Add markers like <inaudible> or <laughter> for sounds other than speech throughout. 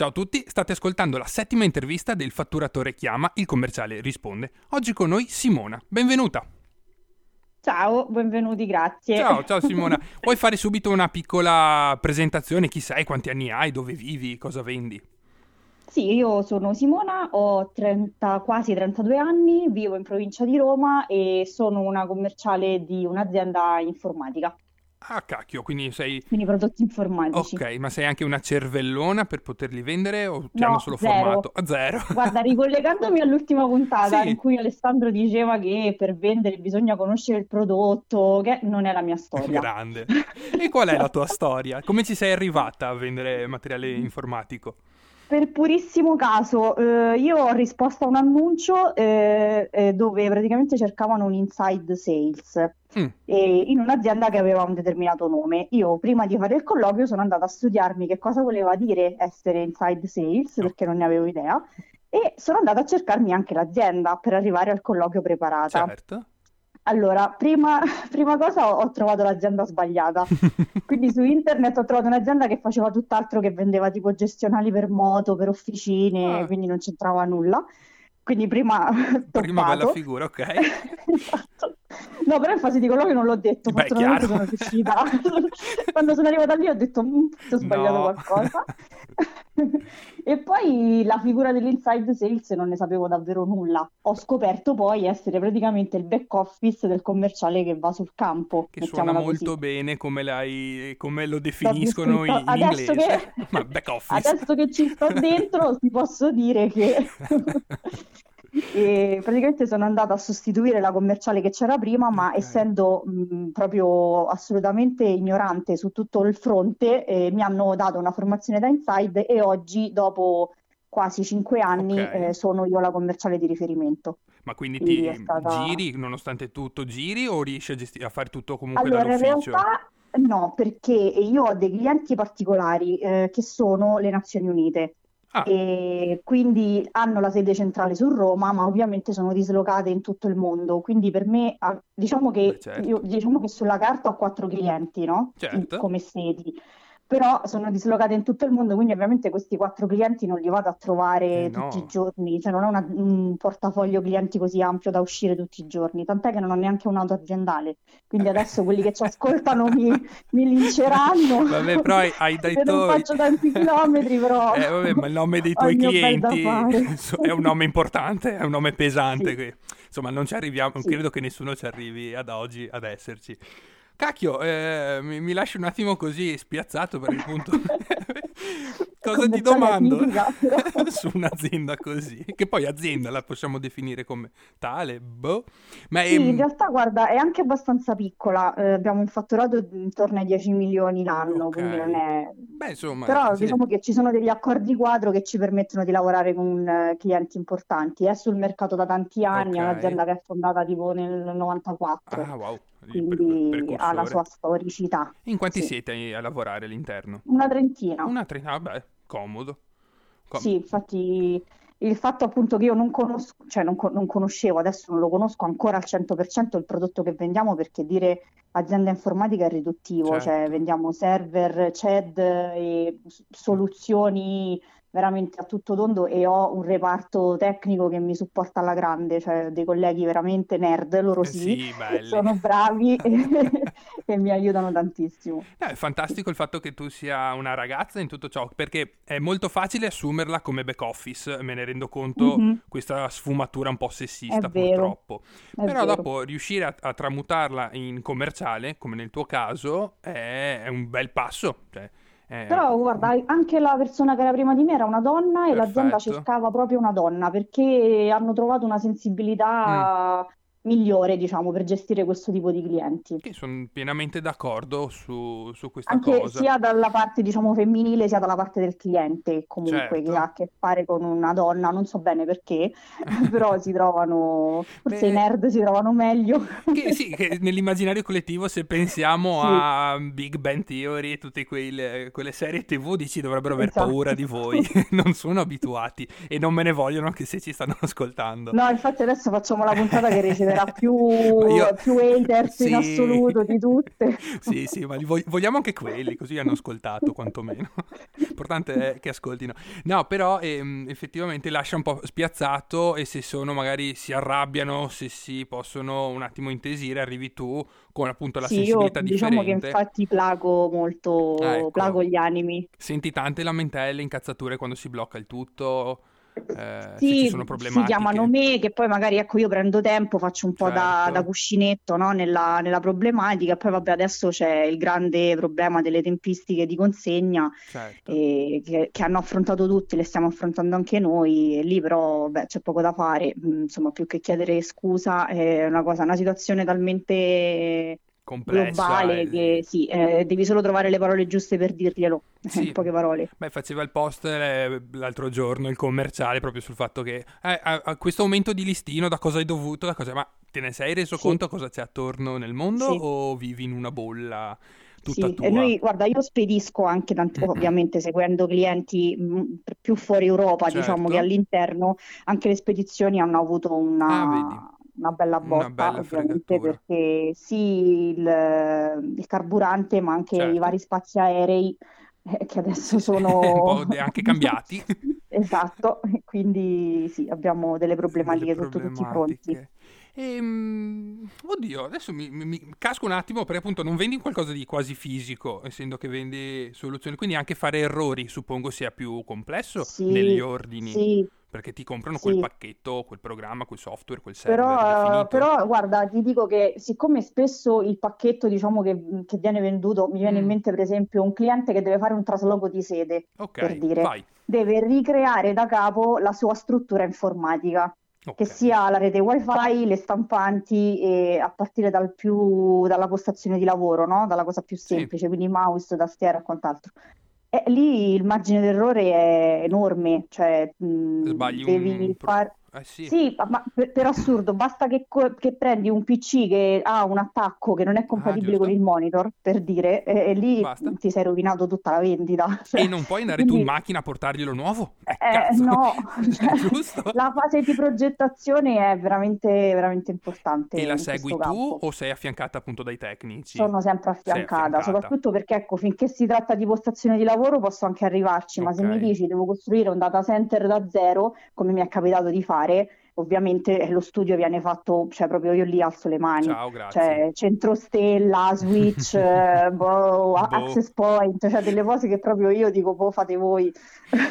Ciao a tutti, state ascoltando la settima intervista del Fatturatore Chiama, il commerciale risponde. Oggi con noi Simona, benvenuta. Ciao, benvenuti, grazie. Ciao, ciao <laughs> Simona. Vuoi fare subito una piccola presentazione? Chi sei, quanti anni hai, dove vivi, cosa vendi? Sì, io sono Simona, ho 30, quasi 32 anni, vivo in provincia di Roma e sono una commerciale di un'azienda informatica. Ah, cacchio, quindi sei... Quindi prodotti informatici. Ok, ma sei anche una cervellona per poterli vendere o ti No, hanno solo zero. formato? A zero. <laughs> Guarda, ricollegandomi all'ultima puntata Sì. in cui Alessandro diceva che per vendere bisogna conoscere il prodotto, che non è la mia storia. Grande. E qual è la tua storia? Come ci sei arrivata a vendere materiale <laughs> informatico? Per purissimo caso, eh, io ho risposto a un annuncio eh, eh, dove praticamente cercavano un inside sales Mm, in un'azienda che aveva un determinato nome. Io prima di fare il colloquio sono andata a studiarmi che cosa voleva dire essere inside sales perché non ne avevo idea e sono andata a cercarmi anche l'azienda per arrivare al colloquio preparata. certo. Allora, prima, <laughs> prima cosa ho, ho trovato l'azienda sbagliata. <laughs> Quindi su internet ho trovato un'azienda che faceva tutt'altro che vendeva tipo gestionali per moto, per officine, Ah. quindi non c'entrava nulla. Quindi prima <laughs> Prima bella figura, ok. Esatto. No, però in fase di colloquio non l'ho detto, Beh, fortunatamente sono riuscita. Quando sono arrivata lì ho detto, "Mm, ho sbagliato No. qualcosa. E poi la figura dell'inside sales non ne sapevo davvero nulla. Ho scoperto poi essere praticamente il back office del commerciale che va sul campo, Che suona molto così. bene come, l'hai, come lo definiscono in, in Adesso inglese. che, <laughs> Ma back office. adesso che ci sto dentro, ti posso dire che <laughs> E praticamente sono andata a sostituire la commerciale che c'era prima, ma Ok. essendo mh, proprio assolutamente ignorante su tutto il fronte, eh, mi hanno dato una formazione da inside e oggi, dopo quasi cinque anni, Ok. eh, sono io la commerciale di riferimento. Ma quindi Quindi ti stata- giri, nonostante tutto, giri o riesci a, gesti- a fare tutto comunque Allora, dall'ufficio? no, perché io ho dei clienti particolari eh, che sono le Nazioni Unite. Ah, E quindi hanno la sede centrale su Roma, ma ovviamente sono dislocate in tutto il mondo. Quindi per me, ah, diciamo beh, che, certo. io, diciamo che sulla carta ho quattro clienti, no? Certo. Come sedi. Però sono dislocate in tutto il mondo, quindi ovviamente questi quattro clienti non li vado a trovare Eh, tutti no. i giorni, cioè non ho una- un portafoglio clienti così ampio da uscire tutti i giorni, tant'è che non ho neanche un'auto aziendale. Quindi adesso quelli che ci ascoltano mi, mi linceranno. Vabbè, però hai, hai Se non detto... faccio tanti chilometri, però <laughs> Eh, vabbè, ma il nome dei tuoi clienti <laughs> è un nome importante, è un nome pesante. Sì. Insomma, non ci arriviamo, Sì. credo che nessuno ci arrivi ad oggi ad esserci. Cacchio, eh, mi, mi lasci un attimo così spiazzato per il punto. <laughs> <laughs> Cosa ti domando <laughs> su un'azienda così? Che poi azienda la possiamo definire come tale, boh. Ma Sì, in ehm, realtà guarda, è anche abbastanza piccola, eh, abbiamo un fatturato intorno ai 10 milioni l'anno, ok. quindi non è... Beh, insomma, Però sì. diciamo che ci sono degli accordi quadro che ci permettono di lavorare con eh, clienti importanti. È sul mercato da tanti anni, è Ok. un'azienda che è fondata tipo nel 94, Ah, wow, quindi ha la sua storicità. In quanti Sì. siete a lavorare all'interno? Una trentina. Una tre... ah, beh, comodo. Com- Sì, infatti il fatto appunto che io non conosco, cioè non, non conoscevo, adesso non lo conosco ancora al 100% il prodotto che vendiamo perché dire azienda informatica è riduttivo, cioè Certo. vendiamo server, CED e soluzioni veramente a tutto tondo e ho un reparto tecnico che mi supporta alla grande, cioè dei colleghi veramente nerd, loro sì, sì, <laughs> sono bravi e, <laughs> e mi aiutano tantissimo. Eh, è fantastico il fatto che tu sia una ragazza in tutto ciò, perché è molto facile assumerla come back office, me ne rendo conto, Mhm, questa sfumatura un po' sessista purtroppo. è Però vero. dopo riuscire a, a tramutarla in commerciale, come nel tuo caso, è, è un bel passo. Cioè, è- Però guarda, anche la persona che era prima di me era una donna e l'azienda Perfetto. cercava proprio una donna perché hanno trovato una Mm. Migliore, diciamo, per gestire questo tipo di clienti. Che sono pienamente d'accordo su, su questa Anche cosa. sia dalla parte, diciamo, femminile sia dalla parte del cliente, comunque, che Certo. ha a che fare con una donna, non so bene perché, <laughs> però si trovano, forse i Beh, nerd si trovano meglio. Che sì, che nell'immaginario collettivo se pensiamo Sì. a Big Bang Theory e tutte quelle, quelle serie TV dici dovrebbero aver Esatto. paura di voi, <laughs> <laughs> non sono abituati e non me ne vogliono anche se ci stanno ascoltando. No, infatti adesso facciamo la puntata che riceverà riceverà <laughs> più, io... più haters <laughs> sì. in assoluto di tutte. <laughs> sì, sì, ma vogliamo anche quelli, così hanno ascoltato quantomeno. L'importante è che ascoltino. No, però ehm, effettivamente lascia un po' spiazzato e se sono magari si arrabbiano, se si possono un attimo intesire, arrivi tu con appunto la sì, sensibilità io, differente. Diciamo che infatti plago molto, ecco. plago gli animi. Senti tante lamentele, incazzature quando si blocca il tutto. Eh, sì, sono problematiche. si chiamano me, che poi magari ecco io prendo tempo, faccio un po' certo. da, da, cuscinetto no? nella, nella, problematica, poi vabbè adesso c'è il grande problema delle tempistiche di consegna certo. eh, che, che, hanno affrontato tutti, le stiamo affrontando anche noi, e lì però beh, c'è poco da fare, mm, insomma più che chiedere scusa è una cosa, una situazione talmente complessa. globale e... che sì, eh, devi solo trovare le parole giuste per dirglielo, <laughs> sì. in poche parole. Beh, faceva il post eh, l'altro giorno, il commerciale, proprio sul fatto che eh, a, a questo aumento di listino da cosa hai dovuto, da cosa... ma te ne sei reso sì. conto cosa c'è attorno nel mondo sì. o vivi in una bolla? Tutta sì, noi, guarda, io spedisco anche, tanti, <clears throat> ovviamente seguendo clienti più fuori Europa, certo. diciamo che all'interno, anche le spedizioni hanno avuto una, ah, una bella botta, una bella ovviamente, perché sì, il, il, carburante, ma anche certo. i vari spazi aerei eh, che adesso sono <laughs> anche cambiati. <laughs> esatto, quindi sì, abbiamo delle problematiche, delle sotto tutti i fronti. Ehm, oddio, adesso mi, mi, mi, casco un attimo perché appunto non vendi qualcosa di quasi fisico, essendo che vendi soluzioni, quindi anche fare errori suppongo sia più complesso sì, negli ordini. Sì, perché ti comprano sì. quel pacchetto, quel programma, quel software, quel server però, definito. però guarda, ti dico che siccome spesso il pacchetto diciamo che, che viene venduto, mi viene mm. in mente per esempio un cliente che deve fare un trasloco di sede, okay, per dire, vai. deve ricreare da capo la sua struttura informatica. Okay. Che sia la rete wifi, le stampanti e a partire dal più, dalla postazione di lavoro, no? dalla cosa più semplice, sì. quindi mouse, tastiera e quant'altro. E lì il margine d'errore è enorme, cioè mh, Sbagli devi un... fare... Eh sì. Sì, ma per, per assurdo, basta che, che, prendi un PC che ha un attacco che non è compatibile ah, con il monitor, per dire, e, e lì Basta. ti sei rovinato tutta la vendita. Cioè, e non puoi andare quindi... tu in macchina a portarglielo nuovo? Eh, eh no, <laughs> cioè, giusto? la fase di progettazione è veramente, veramente importante. E la segui tu campo. o sei affiancata appunto dai tecnici? Sono sempre affiancata, affiancata, soprattutto perché ecco, finché si tratta di postazione di lavoro posso anche arrivarci, ma okay. se mi dici devo costruire un data center da zero, come mi è capitato di fare, ovviamente lo studio viene fatto, cioè proprio io lì alzo le mani. Ciao. Cioè, centro stella, switch, <laughs> boh, boh. access point, cioè delle cose che proprio io dico, boh, fate voi.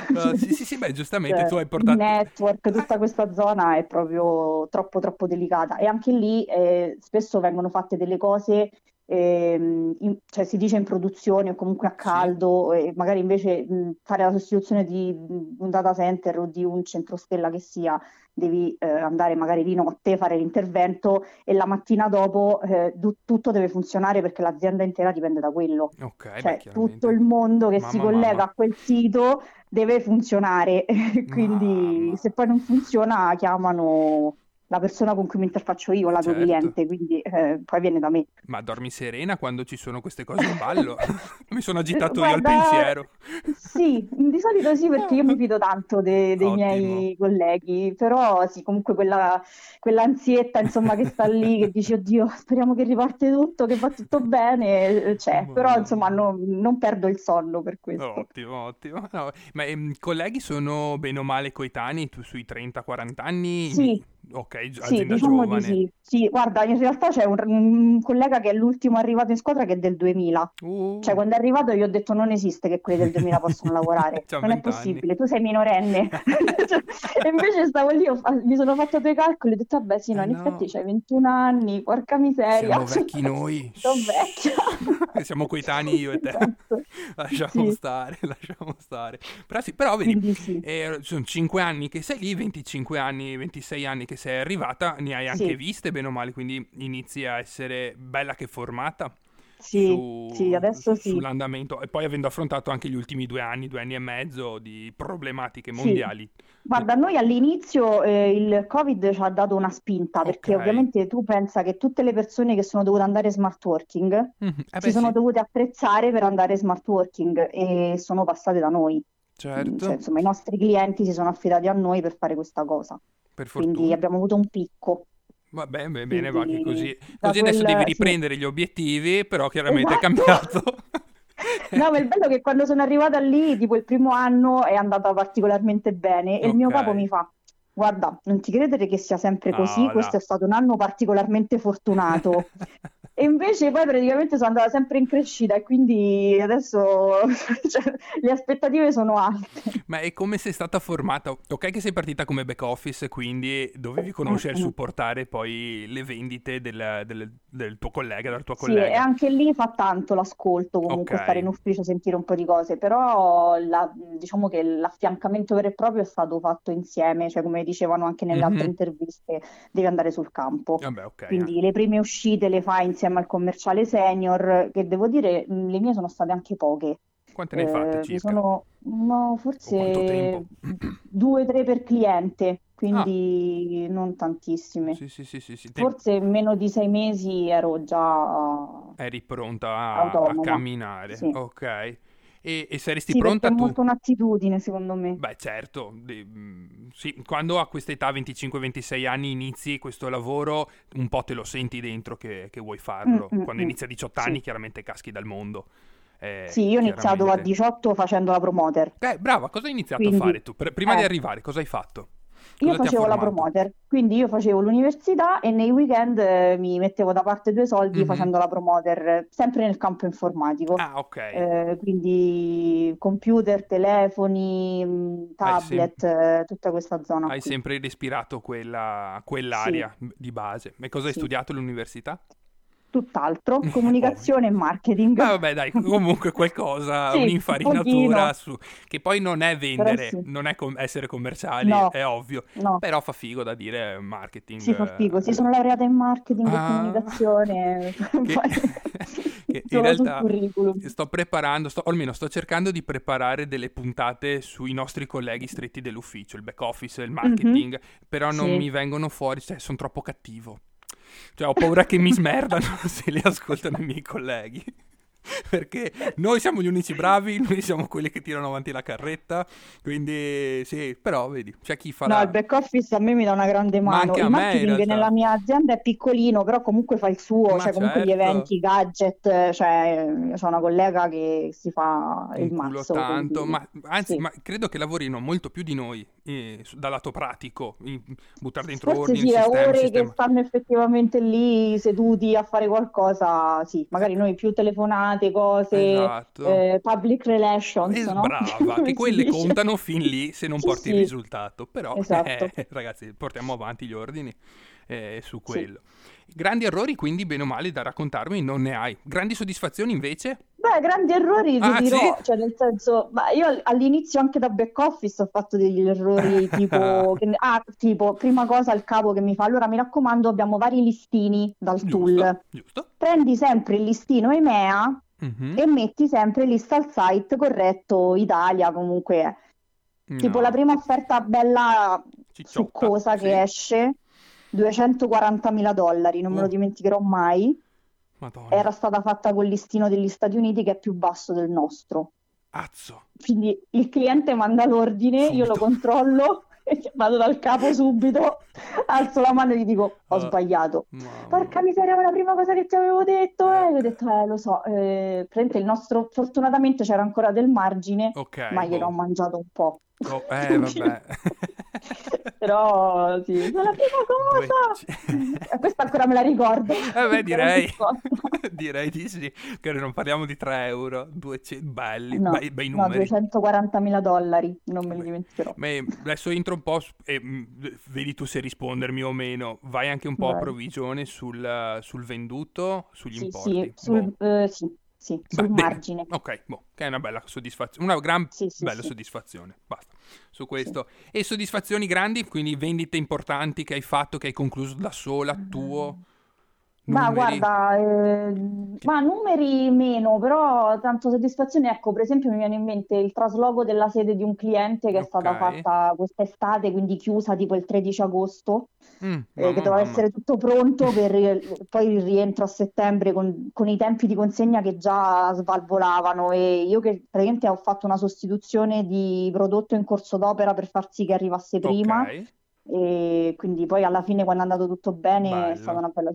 Uh, sì, sì, sì, beh, giustamente cioè, tu hai portato... Network, tutta questa zona è proprio troppo, troppo delicata. E anche lì eh, spesso vengono fatte delle cose ehm, in, cioè si dice in produzione o comunque a caldo, sì. e magari invece mh, fare la sostituzione di un data center o di un centro stella che sia, devi eh, andare magari di notte, fare l'intervento e la mattina dopo eh, du- tutto deve funzionare perché l'azienda intera dipende da quello. Okay, cioè beh, tutto il mondo che mamma, si collega mamma. a quel sito deve funzionare, <laughs> quindi Mamma. se poi non funziona chiamano la persona con cui mi interfaccio io, la Certo. cliente, quindi eh, poi viene da me. Ma dormi serena quando ci sono queste cose in ballo? <laughs> <laughs> Mi sono agitato io al Guarda, pensiero. Sì, di solito sì, perché io mi fido tanto de- dei Ottimo. miei colleghi, però sì, comunque quella, quell'ansietta, insomma, che sta lì, che dici, oddio, speriamo che riparte tutto, che va tutto bene, eh, c'è, però insomma Mamma. non, perdo il sonno per questo. Ottimo, ottimo. No, ma ehm, colleghi sono bene o male coetanei, tu sui 30-40 anni? Sì. Ok, Sì, diciamo giovane. di sì. Sì, guarda, in realtà c'è un, un collega che è l'ultimo arrivato in squadra che è del 2000. Uh, Cioè, quando è arrivato io ho detto non esiste che quelli del 2000 possono lavorare, <laughs> C'ha non è 20 anni. possibile, tu sei minorenne. Cioè, <laughs> <laughs> e invece stavo lì, ho mi sono fatto due calcoli e ho detto, vabbè sì, no, Eh in no. effetti c'hai 21 anni, porca miseria. Siamo vecchi noi. Sono vecchia. Siamo coetanei io e te. Esatto. Lasciamo Sì. stare, lasciamo stare. Però sì, però vedi, eh, sono 5 anni che sei lì, 25 anni, 26 anni che sei arrivata, ne hai anche Sì. viste bene o male, quindi inizi a essere bella che formata Sì, su- sì, adesso sì. sull'andamento e poi avendo affrontato anche gli ultimi due anni, due anni e mezzo di problematiche Sì. mondiali. Guarda, noi all'inizio eh, il Covid ci ha dato una spinta perché Ok. ovviamente tu pensa che tutte le persone che sono dovute andare smart working Mhm, eh si beh, sono sì, dovute attrezzare per andare smart working e sono passate da noi. certo, Cioè, insomma, i nostri clienti si sono affidati a noi per fare questa cosa. Per Quindi fortuna. abbiamo avuto un picco. Va bene, bene, va che Quindi così. Così adesso quel... devi Sì, riprendere gli obiettivi, però chiaramente è esatto. cambiato. <laughs> No, ma il bello è che quando sono arrivata lì, tipo il primo anno è andata particolarmente bene e il mio capo mi fa, guarda, non ti credere che sia sempre così, No, questo no. è stato un anno particolarmente fortunato. <laughs> E invece poi praticamente sono andata sempre in crescita e quindi adesso <laughs> cioè, le aspettative sono alte. Ma è come sei stata formata? Ok che sei partita come back office, quindi dovevi conoscere e supportare poi le vendite del, del- del tuo collega, della tua Sì, e collega. anche lì fa tanto l'ascolto, comunque stare in ufficio, sentire un po' di cose, però la- diciamo che l'affiancamento vero e proprio è stato fatto insieme, cioè come dicevano anche nelle altre Mhm. interviste, devi andare sul campo. Vabbè, ok. Quindi le prime uscite le fai insieme al commerciale senior, che devo dire, mh, le mie sono state anche poche. Quante ne hai fatte Eh, circa? sono, no, forse <clears throat> due o tre per cliente, Ah, quindi non tantissime. sì, sì, sì, sì, sì. Te Forse in meno di sei mesi ero già eri pronta a, a camminare. Ok. E, e saresti sì, pronta è tu? molto un'attitudine, secondo me. Beh, certo, di- mm, sì, quando a questa età, 25-26 anni, inizi questo lavoro, un po' te lo senti dentro che, che vuoi Mm, farlo. mm, Quando mm. inizi a 18 anni, Sì. chiaramente caschi dal mondo. Eh, Sì, io ho iniziato a chiaramente. 18 facendo la promoter, Eh, brava, cosa hai iniziato a quindi fare tu? Pr- prima di eh, arrivare, cosa hai fatto? Io Cosa facevo la promoter, quindi io facevo l'università e nei weekend eh, mi mettevo da parte due soldi Mhm. facendo la promoter, sempre nel campo informatico. Ah, ok. Eh, quindi computer, telefoni, mh, Hai, sem- tablet, eh, tutta questa zona hai qui. sempre respirato quella, Sì, quell'area di base. E cosa hai sì. studiato all'università? Tutt'altro, <laughs> comunicazione e marketing. Ah, vabbè, dai, comunque qualcosa, <laughs> Sì, un un'infarinatura su... che poi non è vendere, sì. non è com- essere commerciali, No, è ovvio, no, però fa figo da dire marketing. si fa figo. Sì, eh, sono laureata in marketing e Ah, comunicazione, <laughs> che, poi che in realtà sto preparando, sto, o almeno sto cercando di preparare delle puntate sui nostri colleghi stretti dell'ufficio, il back office, il Mhm, marketing, però non Sì. mi vengono fuori, cioè sono troppo cattivo. Cioè ho paura che mi smerdano <laughs> se li ascoltano i miei colleghi. <laughs> Perché noi siamo gli unici bravi, <laughs> noi siamo quelli che tirano avanti la carretta, quindi sì, però vedi, c'è chi fa No, il back office a me mi dà una grande Ma mano. anche a Il me in marketing realtà. nella mia azienda è piccolino, però comunque fa il suo, Ma cioè comunque gli certo, eventi, i gadget, eh, cioè io ho una collega che si fa il mazzo, tanto, quindi ma anzi, sì. ma credo che lavorino molto più di noi eh, dal lato pratico, in- buttare dentro Forse ordini, sì, sistemi, ore che sistema. stanno effettivamente lì seduti a fare qualcosa, sì, magari noi più telefonate, cose, Esatto. eh, public relations, Es- no? brava, <laughs> che quelle dice? contano fin lì se non Sì, porti il sì, risultato, però esatto, eh, <laughs> ragazzi portiamo avanti gli ordini eh, su sì. quello. Grandi errori quindi bene o male da raccontarmi non ne hai. Grandi soddisfazioni invece? Beh, grandi errori ti Ah sì? dirò, cioè nel senso, ma io al- all'inizio anche da back office ho fatto degli errori <laughs> tipo, che ah, tipo, prima cosa il capo che mi fa, allora mi raccomando abbiamo vari listini dal Giusto, tool, giusto. prendi sempre il listino EMEA Mhm. e metti sempre lista al site corretto Italia, comunque è. Tipo la No, prima offerta bella cicciotta, succosa sì. che esce, 240.000 dollari, non me lo Oh, dimenticherò mai, madonna. era stata fatta col listino degli Stati Uniti che è più basso del nostro. Azzo, Quindi il cliente manda l'ordine, io lo subito. controllo, <laughs> <laughs> vado dal capo subito, alzo la mano e gli dico ho Ah, sbagliato. mamma Porca miseria, ma la prima cosa che ti avevo detto, eh, Eh, gli ho detto, eh, lo so, eh, il nostro, fortunatamente c'era ancora del margine, ok, ma gliene ho boh. mangiato un po'. Oh, eh, <laughs> vabbè. Però sì, la prima cosa, Eh, questa ancora me la ricordo, Eh beh, direi, <laughs> direi di sì, che non parliamo di 3 euro, 200, belli, No, bei, bei no, numeri. 240.000 dollari, non me li Beh, dimenticherò. ma adesso entro un po' e mm, vedi tu se rispondermi o meno. Vai anche un po' a Vai. provvigione sul, sul venduto, sugli Sì, importi. sì, sul, Boh. eh, sì, sì, Beh, sul bene, margine. ok, boh, che è una bella soddisfazione, una gran Sì, sì, bella sì, soddisfazione, basta, su sì. questo. E soddisfazioni grandi, quindi vendite importanti che hai fatto, che hai concluso da sola, tuo, Ma guarda, eh, ma numeri meno, però tanto soddisfazione. Ecco, per esempio mi viene in mente il trasloco della sede di un cliente che è stata fatta quest'estate, quindi chiusa tipo il 13 agosto, Mm, eh, che doveva mamma. essere tutto pronto per poi il rientro a settembre con, con i tempi di consegna che già svalvolavano e io che praticamente ho fatto una sostituzione di prodotto in corso d'opera per far sì che arrivasse prima. Ok, e quindi poi alla fine quando è andato tutto bene è stata Bello. una bella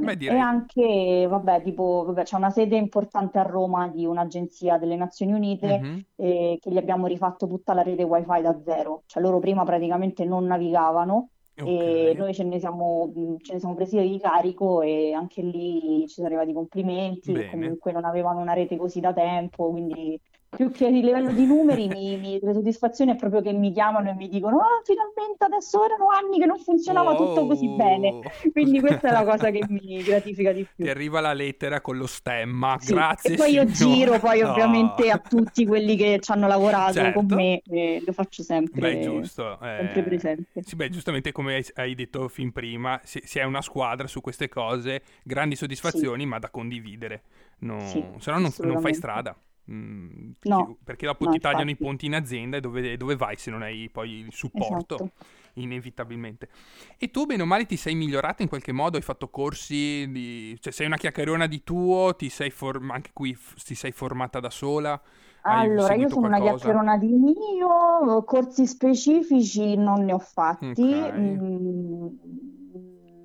Beh, soddisfazione. E direi. anche, vabbè, tipo, vabbè, c'è una sede importante a Roma di un'agenzia delle Nazioni Unite Mhm. eh, che gli abbiamo rifatto tutta la rete wifi da zero, cioè loro prima praticamente non navigavano e Ok, noi ce ne siamo, ce ne siamo presi di carico e anche lì ci sono arrivati complimenti comunque non avevano una rete così da tempo, quindi più che il livello di numeri, mi, mi, la soddisfazione è proprio che mi chiamano e mi dicono: Ah, finalmente adesso erano anni che non funzionava tutto così bene. Wow, Quindi questa è la cosa che mi <laughs> gratifica di Ti più. arriva la lettera con lo stemma, Sì, grazie e poi io signore. giro poi No. ovviamente a tutti quelli che ci hanno lavorato con Certo. me e lo faccio Beh, sempre, giusto. sempre eh, presente. sì, beh, giustamente come hai, detto fin prima, si, si è una squadra su queste cose, grandi Sì, soddisfazioni, ma da condividere. No, sì, se no non, non fai strada. Mm, No, perché dopo no, ti tagliano i infatti, ponti in azienda e dove, dove vai se non hai poi il supporto, esatto. inevitabilmente. E tu, bene o male, ti sei migliorata in qualche modo? Hai fatto corsi di... cioè sei una chiacchierona di tuo, ti sei form- anche qui f- ti sei formata da sola? Allora, io sono una qualcosa? chiacchierona di mio, corsi specifici non ne ho fatti, Ok. mm,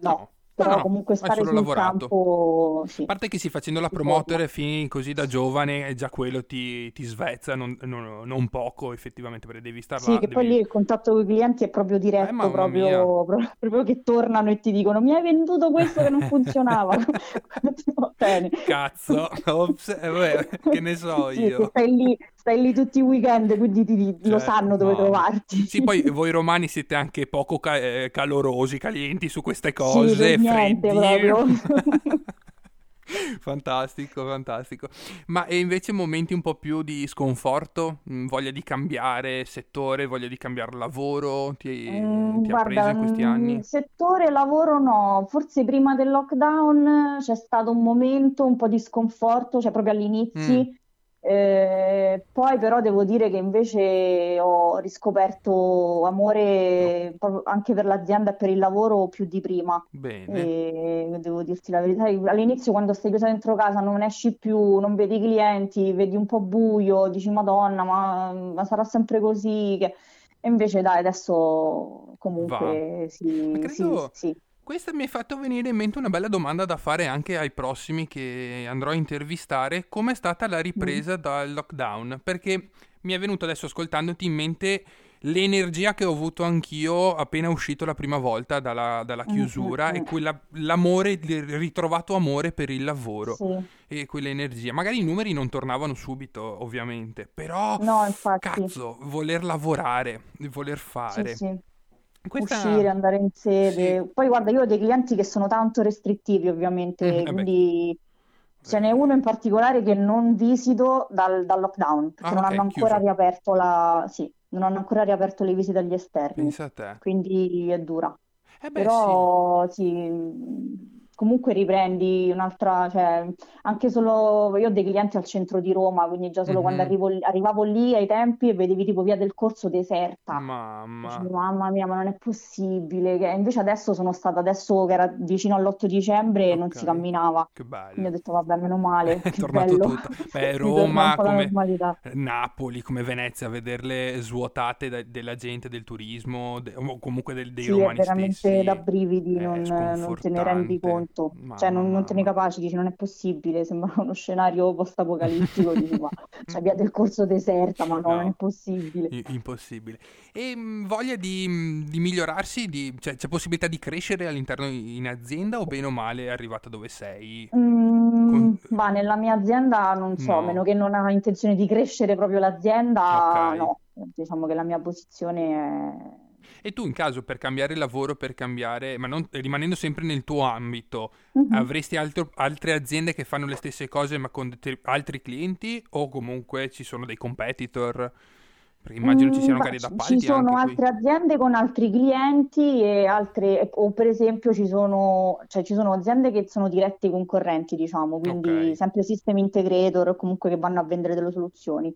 no, no, però no, comunque hai stare sul lavorato. campo, A sì, parte che sì, facendo la promoter fin così da giovane, eh, già quello ti, ti svezza non, non- non poco, effettivamente, perché devi star Sì, là, che poi devi... lì il contatto con i clienti è proprio Eh, diretto, mia. proprio, <laughs> pro- proprio che tornano e ti dicono mi hai venduto questo che non <laughs> funzionava. <laughs> Va bene. Cazzo, ops, eh, vabbè, che ne so Sì, io. stai lì, stai lì tutti i weekend, quindi ti- ti- lo Certo, sanno dove mamma. trovarti. Sì, poi <laughs> voi romani siete anche poco ca- eh, calorosi, calienti su queste Sì, cose, niente freddi. <laughs> Fantastico, fantastico. Ma e invece momenti un po' più di sconforto, Mm, voglia di cambiare settore, voglia di cambiare lavoro, ti, Mm, ti ha preso Guarda, in questi mm, anni? settore lavoro no, forse prima del lockdown c'è stato un momento un po' di sconforto, cioè proprio Mm, all'inizio, eh, poi però devo dire che invece ho riscoperto amore anche per l'azienda e per il lavoro più di prima. bene. E devo dirti la verità, all'inizio quando stai chiusa dentro casa non esci più, non vedi i clienti, vedi un po' buio, dici Madonna, ma, ma sarà sempre così? Che... E invece dai, adesso comunque sì, sì, credo, sì. Questa mi ha fatto venire in mente una bella domanda da fare anche ai prossimi che andrò a intervistare. Com'è stata la ripresa dal lockdown? Perché mi è venuto adesso ascoltandoti in mente l'energia che ho avuto anch'io appena uscito la prima volta dalla, dalla Mm, mm, chiusura e mm. quella, l'amore, il ritrovato amore per il lavoro Sì, e quell'energia. Magari i numeri non tornavano subito, ovviamente, però no, cazzo, voler lavorare, voler sì, fare. sì. Questa Uscire, andare in sì, sede. Poi guarda, io ho dei clienti che sono tanto restrittivi, ovviamente, eh beh, quindi ce n'è eh, uno in particolare che non visito dal, dal lockdown, perché ah non hanno ok, ancora chiuso. riaperto la... sì, non hanno ancora riaperto le visite agli esterni, quindi è dura. Eh beh, sì. Però sì, comunque riprendi un'altra, cioè anche solo io ho dei clienti al centro di Roma, quindi già solo quando Mhm. arrivo, arrivavo lì ai tempi e vedevi tipo via del Corso deserta. Dicevo, Mamma, mamma mia, ma non è possibile. Che... Invece adesso sono stata, adesso che era vicino all'8 dicembre, non si camminava. che Quindi ho bello. detto, vabbè, meno male, <laughs> È tornato bello. tutto. <laughs> Beh, Roma, come. Napoli, come Venezia, vederle svuotate da- della gente, del turismo, de- o comunque del- dei Sì, romani veramente da stessi, brividi, è non, non te ne rendi sconfortante. conto. Cioè, non, non te ne capaci, dici, non è possibile, sembra <laughs> uno scenario post-apocalittico, <laughs> dici, ma c'è via del Corso deserta, ma no, non è No, possibile. i- impossibile. E mh, voglia di, mh, di migliorarsi, di- cioè, c'è possibilità di crescere all'interno in azienda o bene o male è arrivata dove sei? Mm, Con- ma nella mia azienda non so, a meno No, che non ha intenzione di crescere proprio l'azienda, ok. no. Diciamo che la mia posizione è... E tu in caso per cambiare lavoro, per cambiare, ma non- rimanendo sempre nel tuo ambito, Mhm. avresti altro- altre aziende che fanno le stesse cose ma con det- altri clienti o comunque ci sono dei competitor? Perché immagino ci siano beh, gari ci ci sono anche qui. altre aziende con altri clienti e altre, o per esempio ci sono, cioè ci sono aziende che sono diretti concorrenti, diciamo, quindi Ok, sempre system integrator o comunque che vanno a vendere delle soluzioni.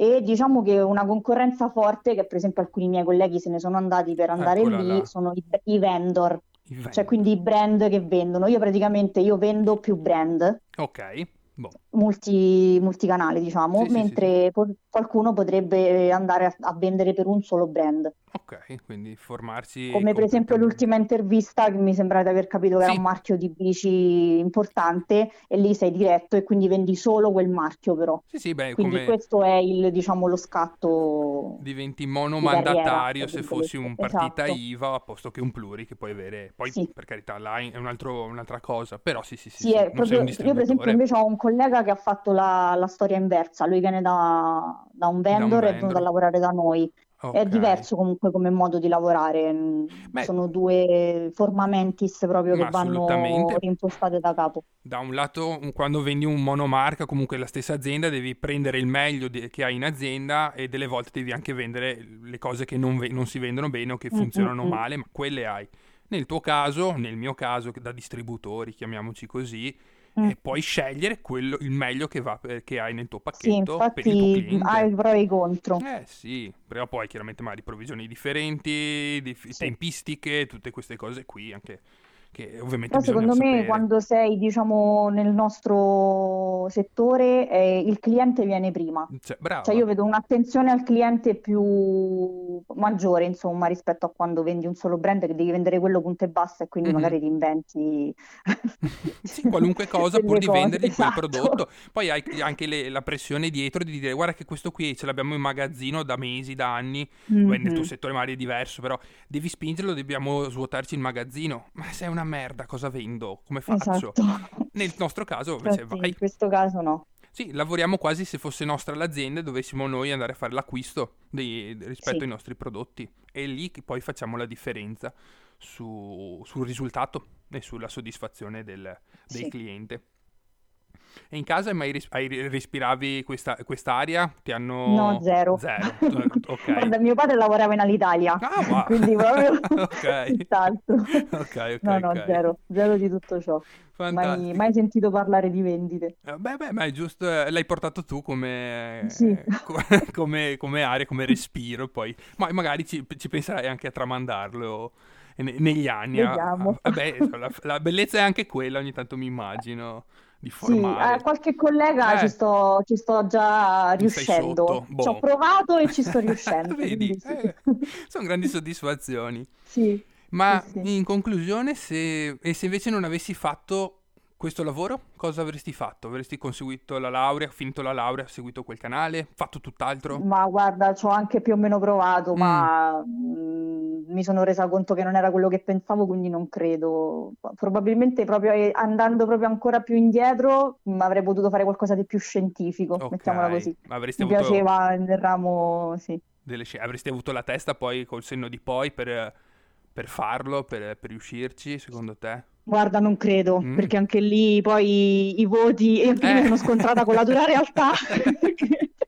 E diciamo che una concorrenza forte, che per esempio alcuni miei colleghi se ne sono andati per andare eccola lì, là, sono i, i vendor, i cioè vendor. quindi i brand che vendono. Io praticamente io vendo più brand. Ok, Boh. multi, multicanale, diciamo, Sì, sì, sì, sì. mentre qualcuno potrebbe andare a, a vendere per un solo brand. Ok, quindi formarsi Come per esempio l'ultima intervista che mi sembra di aver capito che era Sì, un marchio di bici importante e lì sei diretto e quindi vendi solo quel marchio però. sì, sì, beh, Quindi come questo è il, diciamo, lo scatto diventi di carriera, monomandatario tra se fossi un partita Esatto. IVA a posto che un pluri che puoi avere. Poi, Sì. per carità, là è un altro- un'altra cosa, però sì, sì, sì, Sì, sì, è proprio, io per esempio invece ho un collega che ha fatto la, la storia inversa, lui viene da, da un da un vendor e è venuto a lavorare da noi. È Ok. diverso comunque come modo di lavorare, mm, Beh, sono due formamentis proprio che vanno rimpostate da capo. Da un lato, quando vendi un monomarca, comunque la stessa azienda, devi prendere il meglio di- che hai in azienda e delle volte devi anche vendere le cose che non, ve- non si vendono bene o che Mm, mm, funzionano mm. male, ma quelle hai. Nel tuo caso, nel mio caso, da distributori, chiamiamoci così, Mm. e puoi scegliere quello, il meglio che, va, che hai nel tuo Sì, pacchetto per il tuo infatti hai i pro e contro. Eh sì, però poi chiaramente magari provvigioni differenti, dif- Sì. tempistiche, tutte queste cose qui, anche che ovviamente Però secondo me sapere. quando sei, diciamo, nel nostro settore, eh, il cliente viene prima. Cioè, Cioè brava. io vedo un'attenzione al cliente più maggiore, insomma, rispetto a quando vendi un solo brand che devi vendere quello punto e basta e quindi Mhm. magari ti inventi <laughs> Sì, qualunque <laughs> cosa pur di cose, vendergli quel esatto. prodotto. Poi hai anche le- la pressione dietro di dire guarda che questo qui ce l'abbiamo in magazzino da mesi, da anni. Poi nel tuo Mhm. settore magari è diverso, però devi spingerlo, dobbiamo svuotarci il magazzino. Ma sei una merda, cosa vendo? Come faccio? Esatto. Nel nostro caso invece Infatti, vai. in questo caso no. Sì, lavoriamo quasi se fosse nostra l'azienda e dovessimo noi andare a fare l'acquisto dei- rispetto Sì. ai nostri prodotti. E lì che poi facciamo la differenza su- sul risultato e sulla soddisfazione del, del Sì. cliente. E in casa mai ris- hai- respiravi questa, quest'aria? Ti hanno... No, zero. Zero, <laughs> eh, ok. Guarda, mio padre lavorava in Alitalia, Ah, wow. <laughs> quindi proprio <laughs> Ok. tutt'altro. Ok, ok, No, no, ok. zero, zero di tutto ciò. Mai, mai sentito parlare di vendite. Eh, Beh, beh, ma è giusto, eh, l'hai portato tu come, Sì. co- come, come aria, come respiro, poi ma magari ci, ci penserai anche a tramandarlo ne- negli anni. a- Vediamo. a- vabbè, la, la bellezza è anche quella, ogni tanto mi immagino di Sì, formare. a qualche collega Eh. ci sto, ci sto già riuscendo. Boh. Ci ho provato e ci sto riuscendo. <laughs> Vedi, sì. eh, sono grandi <laughs> soddisfazioni. Sì, Ma sì, sì. in conclusione, se, e se invece non avessi fatto questo lavoro, cosa avresti fatto? Avresti conseguito la laurea, finito la laurea, seguito quel canale, fatto tutt'altro? Ma guarda, ci ho anche più o meno provato, Mm. ma mm, mi sono resa conto che non era quello che pensavo, quindi non credo. Probabilmente proprio eh, andando proprio ancora più indietro, mm, avrei potuto fare qualcosa di più scientifico, Ok, mettiamola così. ma avresti Mi avuto piaceva nel ramo, sì. delle avresti avuto la testa poi col senno di poi per, per farlo, per, per riuscirci, secondo te? Guarda, non credo, Mm. perché anche lì poi i voti, e anche lì mi Eh. sono scontrata con la dura realtà <laughs> <laughs>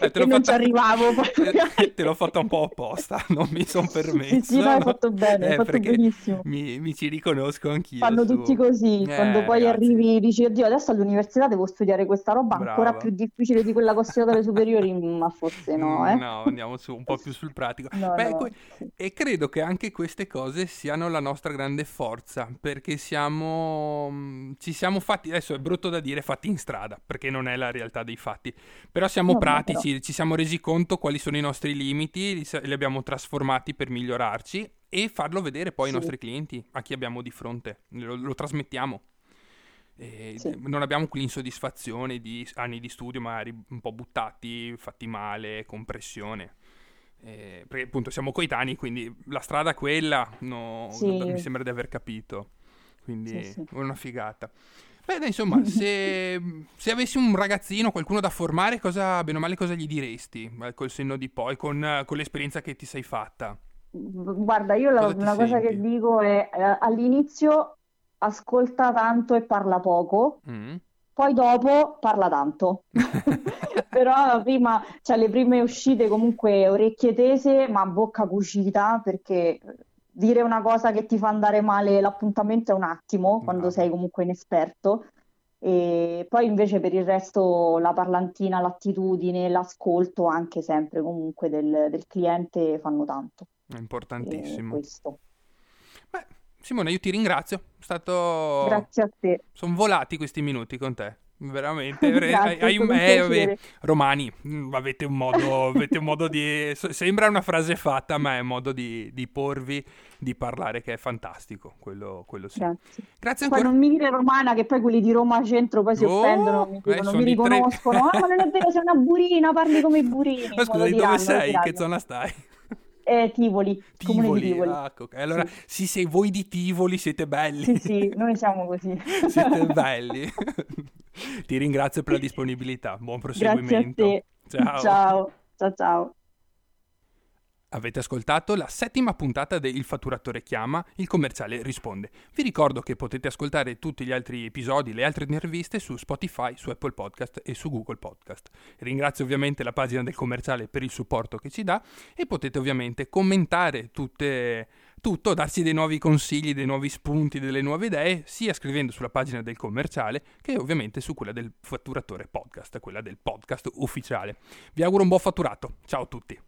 Eh, te l'ho non ci fatta- arrivavo. <laughs> Eh, te l'ho fatta un po' apposta, <laughs> non mi sono permesso. Sì, sì, no, hai fatto bene, hai Eh, fatto benissimo. Mi, mi ci riconosco anch'io Fanno su- tutti così, Eh, quando poi ragazzi, arrivi dici, oddio, adesso all'università devo studiare questa roba ancora Brava. più difficile di quella che ho studiato alle superiori, ma forse no, mm, eh. No, andiamo su, un po' più sul pratico. No, Beh, no, que-. E credo che anche queste cose siano la nostra grande forza, perché siamo, mm, ci siamo fatti, adesso è brutto da dire fatti in strada, perché non è la realtà dei fatti, però siamo Vabbè, pratici, ci siamo resi conto quali sono i nostri limiti, li, li abbiamo trasformati per migliorarci e farlo vedere poi ai Sì. nostri clienti, a chi abbiamo di fronte, lo, lo trasmettiamo. Sì. Non abbiamo quell'insoddisfazione di anni di studio magari un po' buttati, fatti male, con pressione. Eh, perché appunto siamo coetanei, quindi la strada è quella, no, Sì. mi sembra di aver capito. Quindi sì. una figata. Beh, dai, insomma, se, <laughs> se avessi un ragazzino, qualcuno da formare, cosa, bene o male, cosa gli diresti? Col senno di poi, con, con l'esperienza che ti sei fatta. Guarda, io la- Cosa una cosa che senti? dico è eh, all'inizio ascolta tanto e parla poco, Mm? poi dopo parla tanto. <laughs> <laughs> Però prima, cioè le prime uscite comunque orecchie tese, ma bocca cucita, perché dire una cosa che ti fa andare male l'appuntamento è un attimo, quando Brava. sei comunque inesperto. E poi invece per il resto la parlantina, l'attitudine, l'ascolto anche sempre comunque del, del cliente fanno tanto. È E importantissimo. questo. Beh, Simone, io ti ringrazio. È stato... Grazie a te. Sono volati questi minuti con te. Veramente <laughs> Grazie, hai, un, eh, vabbè, romani mm, avete un modo, avete un modo di sembra una frase fatta ma è un modo di, di porvi di parlare che è fantastico quello, quello sì Grazie. grazie Poi ancora non mi dire romana, che poi quelli di Roma Centro poi si Oh, offendono, mi, eh, dicono, mi i tre- riconoscono. Ah, ma non è vero, sei una burina, parli come i burini. ma <laughs> scusa di dove sei diranno. che zona stai Eh, Tivoli, Tivoli Tivoli. ah, ok. allora Sì. sì se voi di Tivoli siete belli Sì, sì, noi siamo così. <laughs> siete <laughs> belli ti ringrazio per la disponibilità buon proseguimento te. ciao Ciao, ciao, ciao. Avete ascoltato la settima puntata di Il fatturatore chiama, il commerciale risponde. Vi ricordo che potete ascoltare tutti gli altri episodi, le altre interviste su Spotify, su Apple Podcast e su Google Podcast. Ringrazio ovviamente la pagina del commerciale per il supporto che ci dà e potete ovviamente commentare tutte, tutto, darci dei nuovi consigli, dei nuovi spunti, delle nuove idee, sia scrivendo sulla pagina del commerciale che ovviamente su quella del fatturatore podcast, quella del podcast ufficiale. Vi auguro un buon fatturato. Ciao a tutti.